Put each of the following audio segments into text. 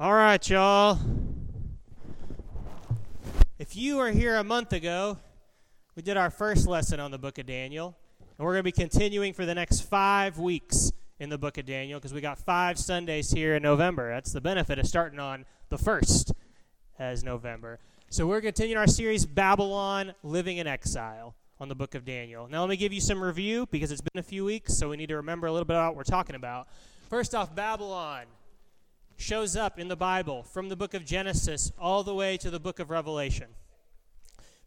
All right, y'all. If you were here a month ago, we did our first lesson on the book of Daniel, and we're going to be continuing for the next five weeks in the book of Daniel because we got five Sundays here in November. That's the benefit of starting on the first as November. So we're continuing our series, Babylon Living in Exile, on the book of Daniel. Now, let me give you some review because it's been a few weeks, so we need to remember a little bit about what we're talking about. First off, Babylon shows up in the Bible from the book of Genesis all the way to the book of Revelation.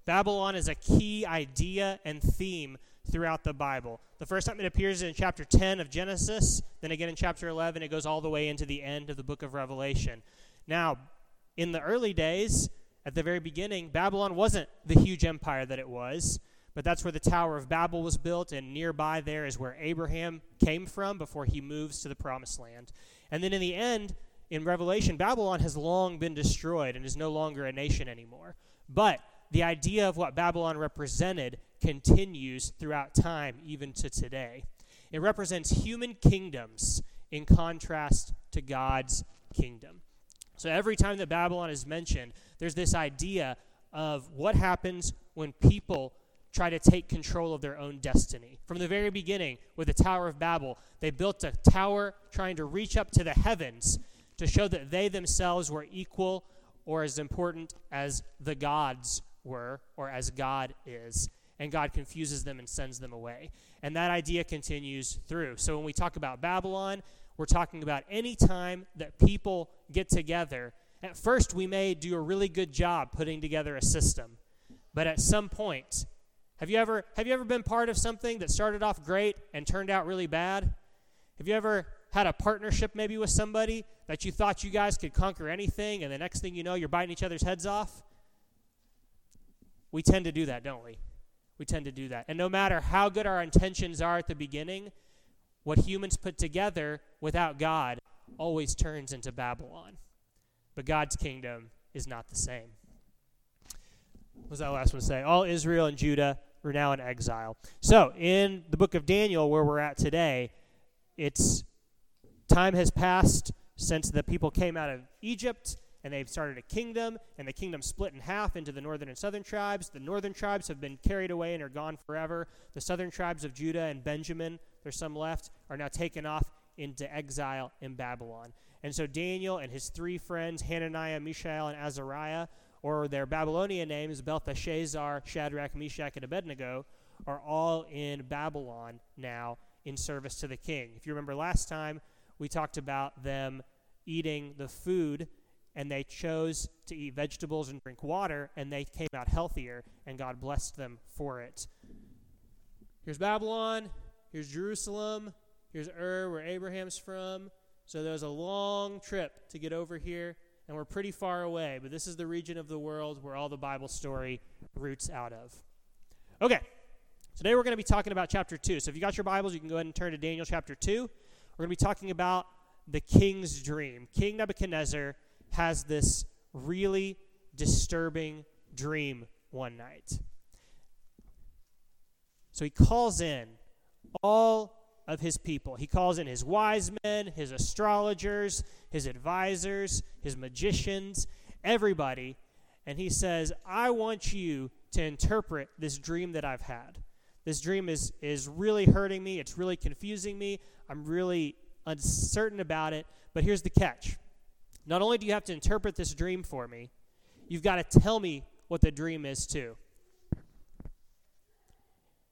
Babylon is a key idea and theme throughout the Bible. The first time it appears in chapter 10 of Genesis, then again in chapter 11, it goes all the way into the end of the book of Revelation. Now, in the early days, at the very beginning, Babylon wasn't the huge empire that it was, but that's where the Tower of Babel was built, and nearby there is where Abraham came from before he moves to the Promised Land. And then in the end, in Revelation, Babylon has long been destroyed and is no longer a nation anymore. But the idea of what Babylon represented continues throughout time, even to today. It represents human kingdoms in contrast to God's kingdom. So every time that Babylon is mentioned, there's this idea of what happens when people try to take control of their own destiny. From the very beginning, with the Tower of Babel, they built a tower trying to reach up to the heavens to show that they themselves were equal or as important as the gods were or as God is. And God confuses them and sends them away. And that idea continues through. So when we talk about Babylon, we're talking about any time that people get together. At first, we may do a really good job putting together a system. But at some point, have you ever have you ever been part of something that started off great and turned out really bad? Have you ever had a partnership maybe with somebody that you thought you guys could conquer anything, and the next thing you know, you're biting each other's heads off? We tend to do that, don't we? We tend to do that. And no matter how good our intentions are at the beginning, what humans put together without God always turns into Babylon. But God's kingdom is not the same. What was that last one say? All Israel and Judah were now in exile. So, in the book of Daniel, where we're at today, it's time has passed since the people came out of Egypt and they've started a kingdom, and the kingdom split in half into the northern and southern tribes. The northern tribes have been carried away and are gone forever. The southern tribes of Judah and Benjamin, there's some left, are now taken off into exile in Babylon. And so Daniel and his three friends, Hananiah, Mishael, and Azariah, or their Babylonian names, Belteshazzar, Shadrach, Meshach, and Abednego, are all in Babylon now in service to the king. If you remember last time, we talked about them eating the food and they chose to eat vegetables and drink water and they came out healthier and God blessed them for it. Here's Babylon, here's Jerusalem, here's Ur where Abraham's from. So there was a long trip to get over here and we're pretty far away, but this is the region of the world where all the Bible story roots out of. Okay. Today we're going to be talking about chapter 2. So if you got your Bibles, you can go ahead and turn to Daniel chapter 2. We're going to be talking about the king's dream. King Nebuchadnezzar has this really disturbing dream one night. So he calls in all of his people. He calls in his wise men, his astrologers, his advisors, his magicians, everybody, and he says, I want you to interpret this dream that I've had. This dream is, is really hurting me. It's really confusing me. I'm really uncertain about it. But here's the catch not only do you have to interpret this dream for me, you've got to tell me what the dream is, too.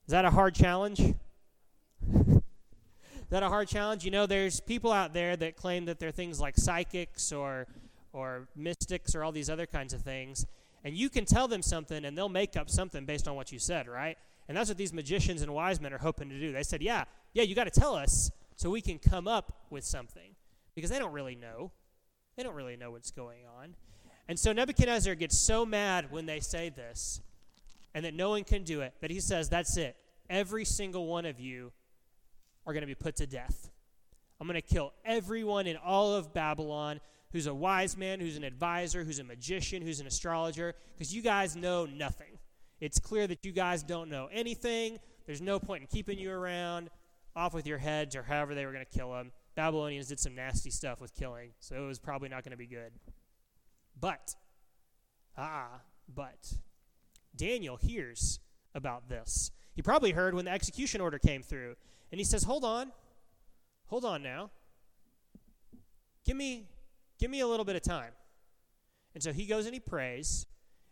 Is that a hard challenge? is that a hard challenge? You know, there's people out there that claim that they're things like psychics or, or mystics or all these other kinds of things. And you can tell them something and they'll make up something based on what you said, right? And that's what these magicians and wise men are hoping to do. They said, Yeah, yeah, you got to tell us so we can come up with something. Because they don't really know. They don't really know what's going on. And so Nebuchadnezzar gets so mad when they say this and that no one can do it that he says, That's it. Every single one of you are going to be put to death. I'm going to kill everyone in all of Babylon who's a wise man, who's an advisor, who's a magician, who's an astrologer, because you guys know nothing. It's clear that you guys don't know anything. There's no point in keeping you around. Off with your heads, or however they were going to kill him. Babylonians did some nasty stuff with killing, so it was probably not going to be good. But, ah, but, Daniel hears about this. He probably heard when the execution order came through. And he says, Hold on. Hold on now. Give me, give me a little bit of time. And so he goes and he prays.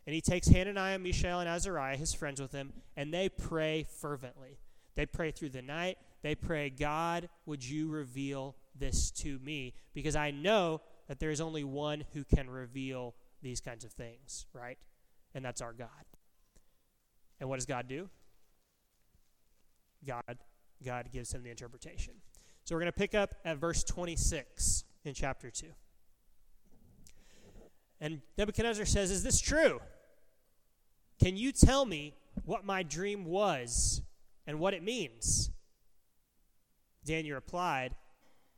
And he takes Hananiah, Mishael, and Azariah, his friends with him, and they pray fervently. They pray through the night. They pray, God, would you reveal this to me? Because I know that there is only one who can reveal these kinds of things, right? And that's our God. And what does God do? God God gives him the interpretation. So we're going to pick up at verse 26 in chapter 2. And Nebuchadnezzar says, Is this true? Can you tell me what my dream was and what it means? Daniel replied,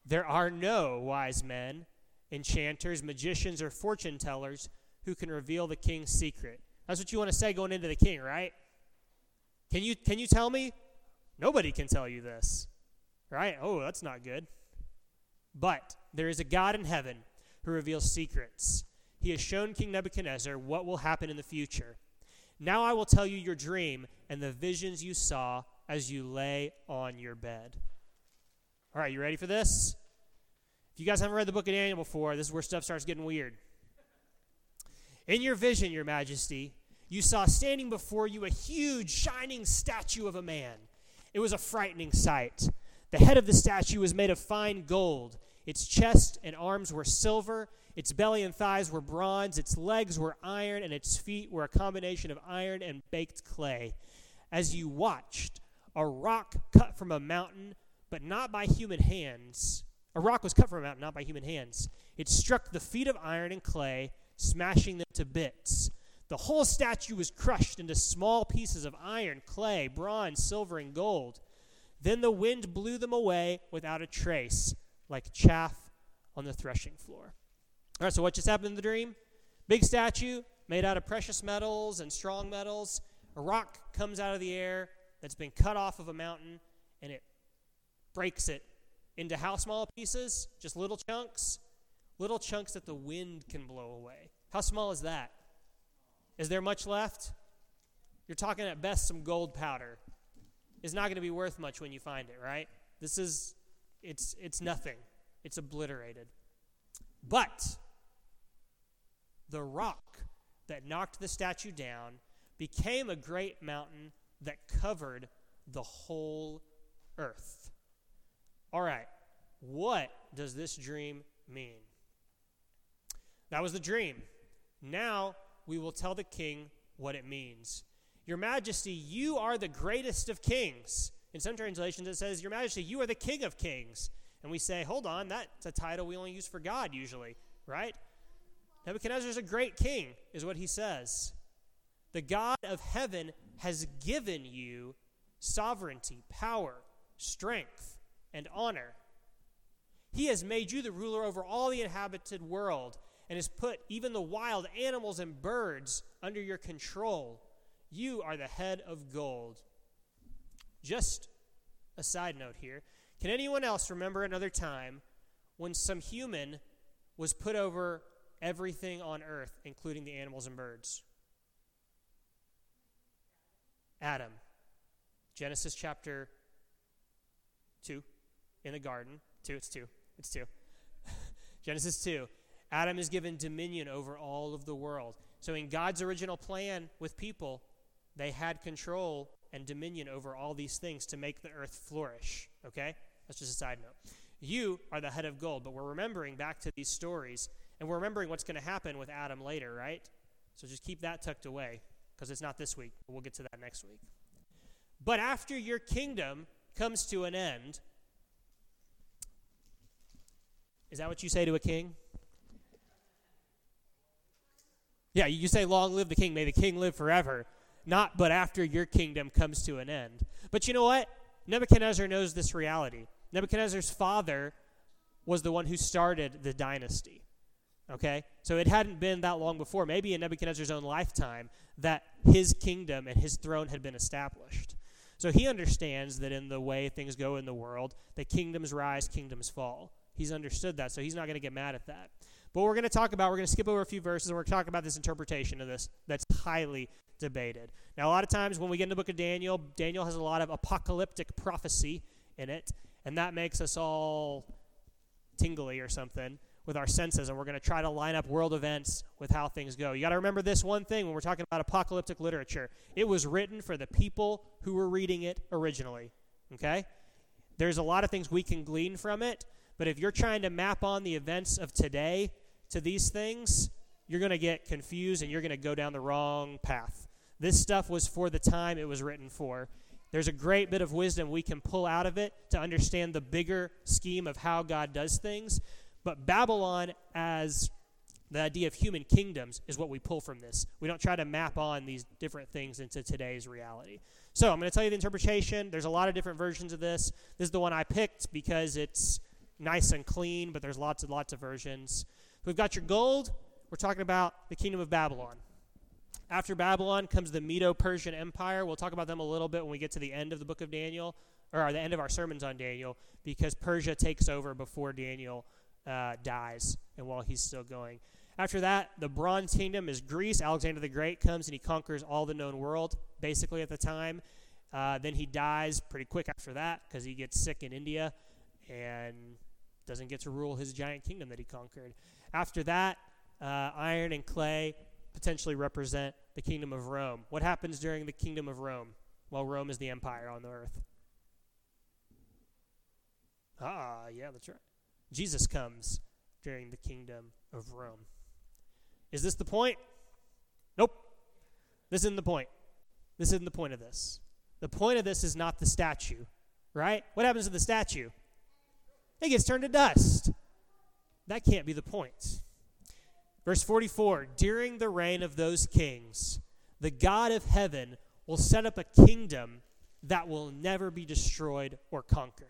There are no wise men, enchanters, magicians, or fortune tellers who can reveal the king's secret. That's what you want to say going into the king, right? Can you, can you tell me? Nobody can tell you this, right? Oh, that's not good. But there is a God in heaven who reveals secrets. He has shown King Nebuchadnezzar what will happen in the future. Now I will tell you your dream and the visions you saw as you lay on your bed. All right, you ready for this? If you guys haven't read the book of Daniel before, this is where stuff starts getting weird. In your vision, your majesty, you saw standing before you a huge, shining statue of a man. It was a frightening sight. The head of the statue was made of fine gold. Its chest and arms were silver. Its belly and thighs were bronze. Its legs were iron, and its feet were a combination of iron and baked clay. As you watched, a rock cut from a mountain, but not by human hands. A rock was cut from a mountain, not by human hands. It struck the feet of iron and clay, smashing them to bits. The whole statue was crushed into small pieces of iron, clay, bronze, silver, and gold. Then the wind blew them away without a trace, like chaff on the threshing floor. All right, so what just happened in the dream? Big statue made out of precious metals and strong metals. A rock comes out of the air that's been cut off of a mountain, and it breaks it into how small pieces? Just little chunks? Little chunks that the wind can blow away. How small is that? Is there much left? You're talking at best some gold powder. It's not going to be worth much when you find it, right? This is it's it's nothing. It's obliterated. But the rock that knocked the statue down became a great mountain that covered the whole earth. All right. What does this dream mean? That was the dream. Now we will tell the king what it means. Your Majesty, you are the greatest of kings. In some translations, it says, Your Majesty, you are the King of kings. And we say, Hold on, that's a title we only use for God usually, right? Nebuchadnezzar is a great king, is what he says. The God of heaven has given you sovereignty, power, strength, and honor. He has made you the ruler over all the inhabited world and has put even the wild animals and birds under your control. You are the head of gold. Just a side note here. Can anyone else remember another time when some human was put over everything on earth, including the animals and birds? Adam. Genesis chapter 2 in the garden. 2, it's 2. It's 2. Genesis 2. Adam is given dominion over all of the world. So, in God's original plan with people, they had control and dominion over all these things to make the earth flourish. Okay? That's just a side note. You are the head of gold, but we're remembering back to these stories, and we're remembering what's going to happen with Adam later, right? So just keep that tucked away, because it's not this week. We'll get to that next week. But after your kingdom comes to an end, is that what you say to a king? Yeah, you say, Long live the king. May the king live forever. Not, but after your kingdom comes to an end. But you know what? Nebuchadnezzar knows this reality. Nebuchadnezzar's father was the one who started the dynasty. Okay? So it hadn't been that long before, maybe in Nebuchadnezzar's own lifetime, that his kingdom and his throne had been established. So he understands that in the way things go in the world, that kingdoms rise, kingdoms fall. He's understood that, so he's not going to get mad at that. But we're going to talk about, we're going to skip over a few verses, and we're going to talk about this interpretation of this that's highly debated. Now, a lot of times when we get in the book of Daniel, Daniel has a lot of apocalyptic prophecy in it, and that makes us all tingly or something with our senses, and we're going to try to line up world events with how things go. You got to remember this one thing when we're talking about apocalyptic literature it was written for the people who were reading it originally. Okay? There's a lot of things we can glean from it, but if you're trying to map on the events of today to these things, you're going to get confused and you're going to go down the wrong path. This stuff was for the time it was written for. There's a great bit of wisdom we can pull out of it to understand the bigger scheme of how God does things. But Babylon, as the idea of human kingdoms, is what we pull from this. We don't try to map on these different things into today's reality. So I'm going to tell you the interpretation. There's a lot of different versions of this. This is the one I picked because it's nice and clean, but there's lots and lots of versions. We've got your gold. We're talking about the kingdom of Babylon. After Babylon comes the Medo Persian Empire. We'll talk about them a little bit when we get to the end of the book of Daniel, or the end of our sermons on Daniel, because Persia takes over before Daniel uh, dies and while he's still going. After that, the Bronze Kingdom is Greece. Alexander the Great comes and he conquers all the known world, basically, at the time. Uh, then he dies pretty quick after that because he gets sick in India and doesn't get to rule his giant kingdom that he conquered. After that, uh, iron and clay potentially represent the kingdom of Rome. What happens during the kingdom of Rome? Well, Rome is the empire on the earth. Ah, yeah, that's right. Jesus comes during the kingdom of Rome. Is this the point? Nope. This isn't the point. This isn't the point of this. The point of this is not the statue, right? What happens to the statue? It gets turned to dust. That can't be the point. Verse 44 During the reign of those kings, the God of heaven will set up a kingdom that will never be destroyed or conquered.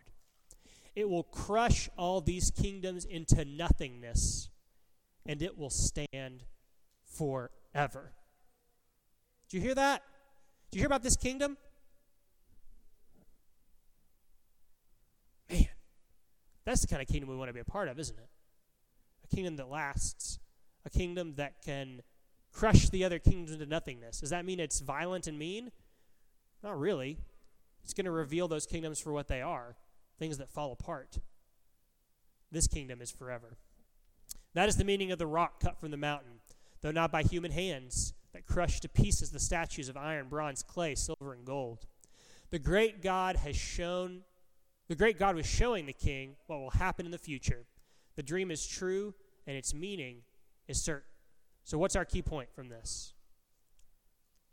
It will crush all these kingdoms into nothingness, and it will stand forever. Do you hear that? Do you hear about this kingdom? Man, that's the kind of kingdom we want to be a part of, isn't it? A kingdom that lasts, a kingdom that can crush the other kingdoms into nothingness. Does that mean it's violent and mean? Not really. It's going to reveal those kingdoms for what they are things that fall apart. This kingdom is forever. That is the meaning of the rock cut from the mountain, though not by human hands, that crushed to pieces the statues of iron, bronze, clay, silver, and gold. The great God has shown, the great God was showing the king what will happen in the future. The dream is true, and its meaning is certain. So, what's our key point from this?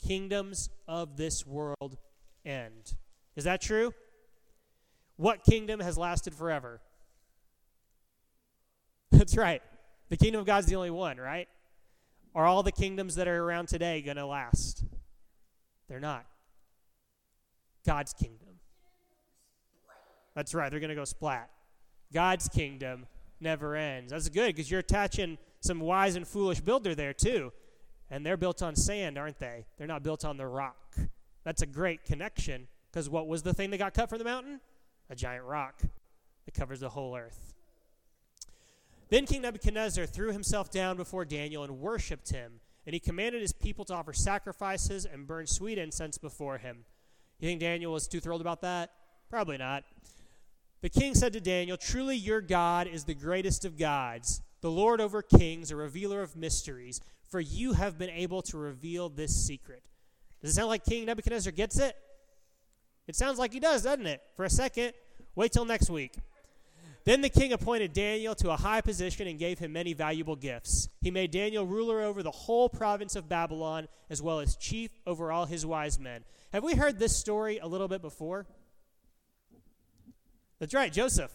Kingdoms of this world end. Is that true? What kingdom has lasted forever? That's right. The kingdom of God's the only one, right? Are all the kingdoms that are around today going to last? They're not. God's kingdom. That's right. They're going to go splat. God's kingdom never ends. That's good because you're attaching some wise and foolish builder there too. And they're built on sand, aren't they? They're not built on the rock. That's a great connection because what was the thing that got cut from the mountain? a giant rock that covers the whole earth. Then King Nebuchadnezzar threw himself down before Daniel and worshipped him, and he commanded his people to offer sacrifices and burn sweet incense before him. You think Daniel was too thrilled about that? Probably not. The king said to Daniel, Truly your God is the greatest of gods, the Lord over kings, a revealer of mysteries, for you have been able to reveal this secret. Does it sound like King Nebuchadnezzar gets it? It sounds like he does, doesn't it? For a second. Wait till next week. Then the king appointed Daniel to a high position and gave him many valuable gifts. He made Daniel ruler over the whole province of Babylon, as well as chief over all his wise men. Have we heard this story a little bit before? That's right, Joseph.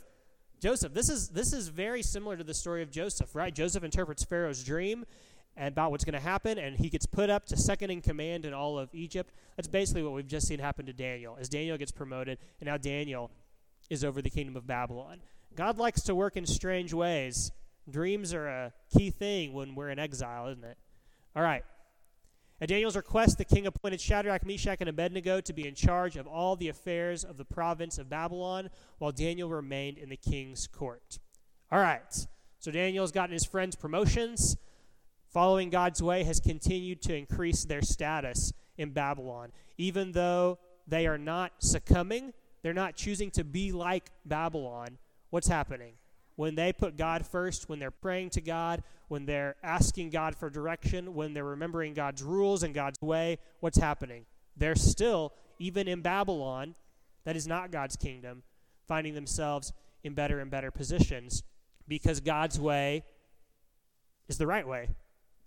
Joseph. This is this is very similar to the story of Joseph, right? Joseph interprets Pharaoh's dream and about what's going to happen, and he gets put up to second in command in all of Egypt. That's basically what we've just seen happen to Daniel, as Daniel gets promoted, and now Daniel is over the kingdom of Babylon. God likes to work in strange ways. Dreams are a key thing when we're in exile, isn't it? All right. At Daniel's request, the king appointed Shadrach, Meshach, and Abednego to be in charge of all the affairs of the province of Babylon, while Daniel remained in the king's court. All right. So Daniel's gotten his friends promotions. Following God's way has continued to increase their status in Babylon. Even though they are not succumbing, they're not choosing to be like Babylon. What's happening? When they put God first, when they're praying to God, when they're asking God for direction, when they're remembering God's rules and God's way, what's happening? They're still, even in Babylon, that is not God's kingdom, finding themselves in better and better positions because God's way is the right way,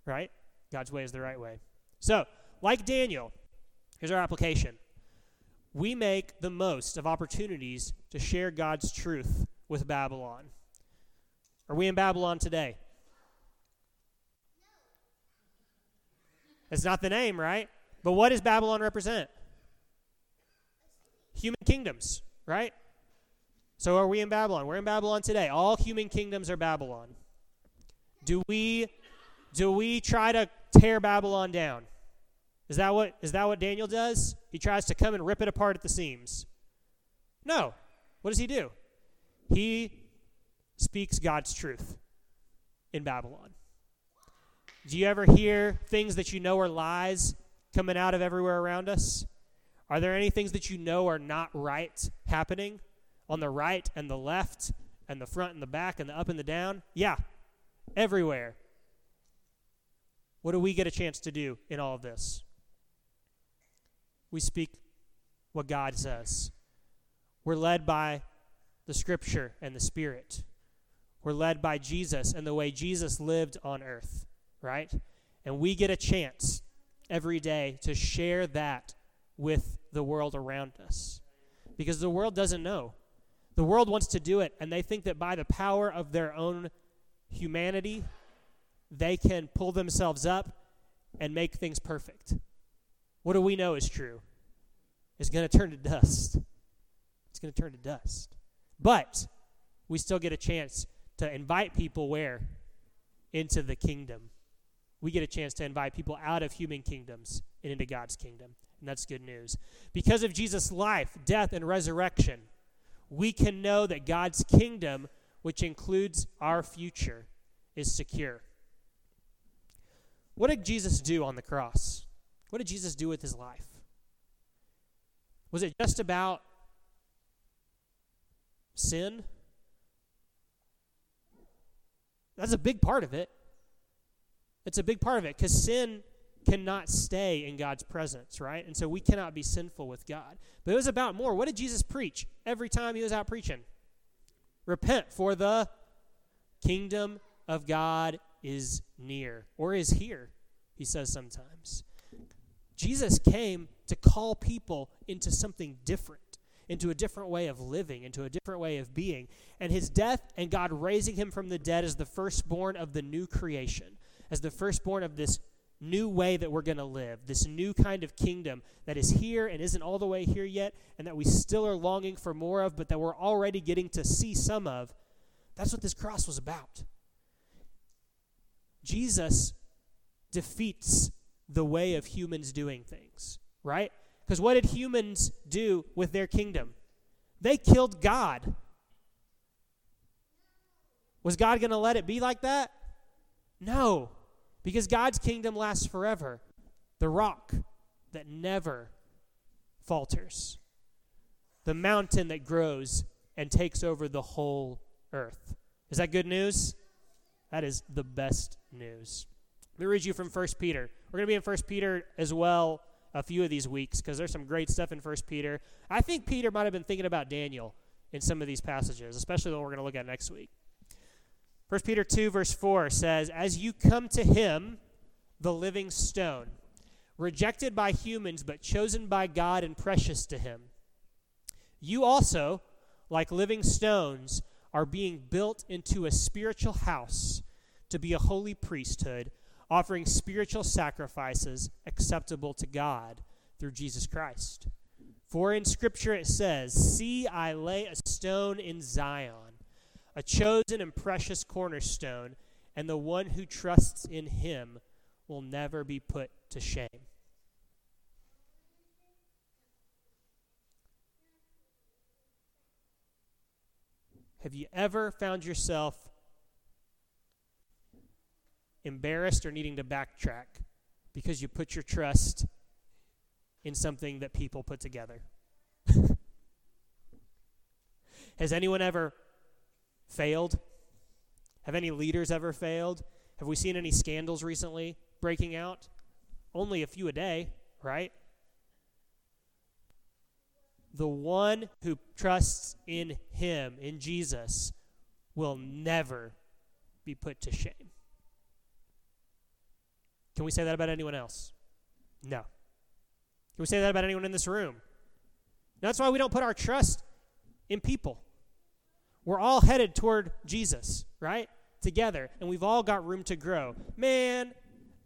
right? God's way is the right way. So, like Daniel, here's our application. We make the most of opportunities to share God's truth with Babylon. Are we in Babylon today? It's not the name, right? But what does Babylon represent? Human kingdoms, right? So are we in Babylon? We're in Babylon today. All human kingdoms are Babylon. Do we do we try to tear Babylon down? Is that what is that what Daniel does? He tries to come and rip it apart at the seams. No. What does he do? He speaks God's truth in Babylon. Do you ever hear things that you know are lies coming out of everywhere around us? Are there any things that you know are not right happening on the right and the left and the front and the back and the up and the down? Yeah, everywhere. What do we get a chance to do in all of this? We speak what God says. We're led by the Scripture and the Spirit. We're led by Jesus and the way Jesus lived on earth, right? And we get a chance every day to share that with the world around us. Because the world doesn't know. The world wants to do it, and they think that by the power of their own humanity, they can pull themselves up and make things perfect. What do we know is true? It's going to turn to dust. It's going to turn to dust. But we still get a chance to invite people where? Into the kingdom. We get a chance to invite people out of human kingdoms and into God's kingdom. And that's good news. Because of Jesus' life, death, and resurrection, we can know that God's kingdom, which includes our future, is secure. What did Jesus do on the cross? What did Jesus do with his life? Was it just about sin? That's a big part of it. It's a big part of it because sin cannot stay in God's presence, right? And so we cannot be sinful with God. But it was about more. What did Jesus preach every time he was out preaching? Repent, for the kingdom of God is near or is here, he says sometimes. Jesus came to call people into something different into a different way of living, into a different way of being. And his death and God raising him from the dead as the firstborn of the new creation, as the firstborn of this new way that we're going to live, this new kind of kingdom that is here and isn't all the way here yet, and that we still are longing for more of, but that we're already getting to see some of. That's what this cross was about. Jesus defeats the way of humans doing things, right? Because what did humans do with their kingdom? They killed God. Was God going to let it be like that? No, because God's kingdom lasts forever. The rock that never falters, the mountain that grows and takes over the whole earth. Is that good news? That is the best news. Let me read you from 1 Peter. We're going to be in 1 Peter as well a few of these weeks because there's some great stuff in First Peter. I think Peter might have been thinking about Daniel in some of these passages, especially the one we're going to look at next week. First Peter 2, verse 4 says, As you come to him, the living stone, rejected by humans, but chosen by God and precious to him, you also, like living stones, are being built into a spiritual house to be a holy priesthood offering spiritual sacrifices acceptable to God through Jesus Christ. For in Scripture it says, See, I lay a stone in Zion, a chosen and precious cornerstone, and the one who trusts in him will never be put to shame. Have you ever found yourself embarrassed or needing to backtrack because you put your trust in something that people put together? Has anyone ever failed? Have any leaders ever failed? Have we seen any scandals recently breaking out? Only a few a day, right? The one who trusts in Him, in Jesus, will never be put to shame. Can we say that about anyone else? No. Can we say that about anyone in this room? That's why we don't put our trust in people. We're all headed toward Jesus, right? Together, and we've all got room to grow. Man,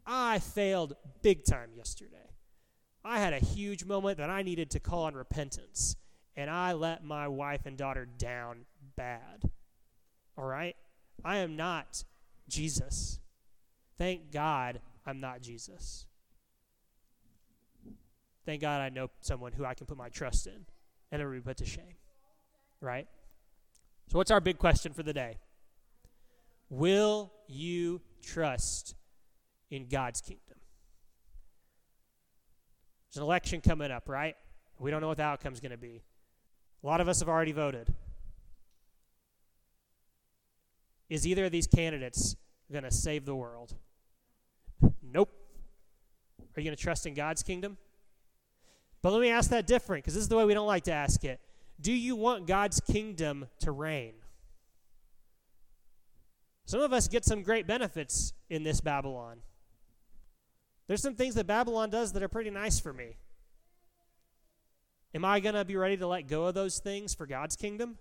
I failed big time yesterday. I had a huge moment that I needed to call on repentance, and I let my wife and daughter down bad. All right? I am not Jesus. Thank God I'm not Jesus. Thank God I know someone who I can put my trust in and never be put to shame. Right? So, what's our big question for the day? Will you trust in God's kingdom? There's an election coming up, right? We don't know what the outcome's going to be. A lot of us have already voted. Is either of these candidates going to save the world? Nope. Are you going to trust in God's kingdom? But let me ask that different because this is the way we don't like to ask it. Do you want God's kingdom to reign? Some of us get some great benefits in this Babylon. There's some things that Babylon does that are pretty nice for me. Am I going to be ready to let go of those things for God's kingdom?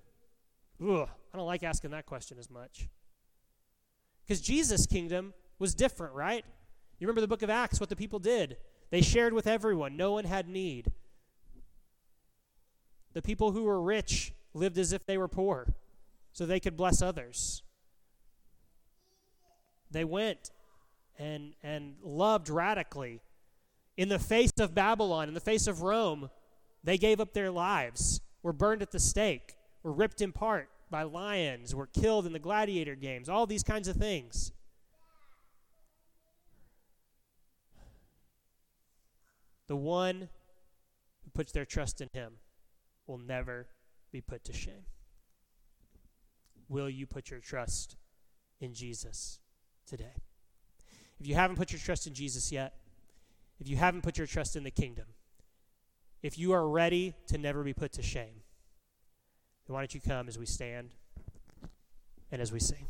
Ugh, I don't like asking that question as much. Because Jesus' kingdom was different, right? You remember the book of Acts, what the people did? They shared with everyone, no one had need. The people who were rich lived as if they were poor so they could bless others. They went and, and loved radically. In the face of Babylon, in the face of Rome, they gave up their lives, were burned at the stake, were ripped in part by lions, were killed in the gladiator games, all these kinds of things. The one who puts their trust in him will never be put to shame. Will you put your trust in Jesus today? If you haven't put your trust in Jesus yet, if you haven't put your trust in the kingdom, if you are ready to never be put to shame, then why don't you come as we stand and as we sing?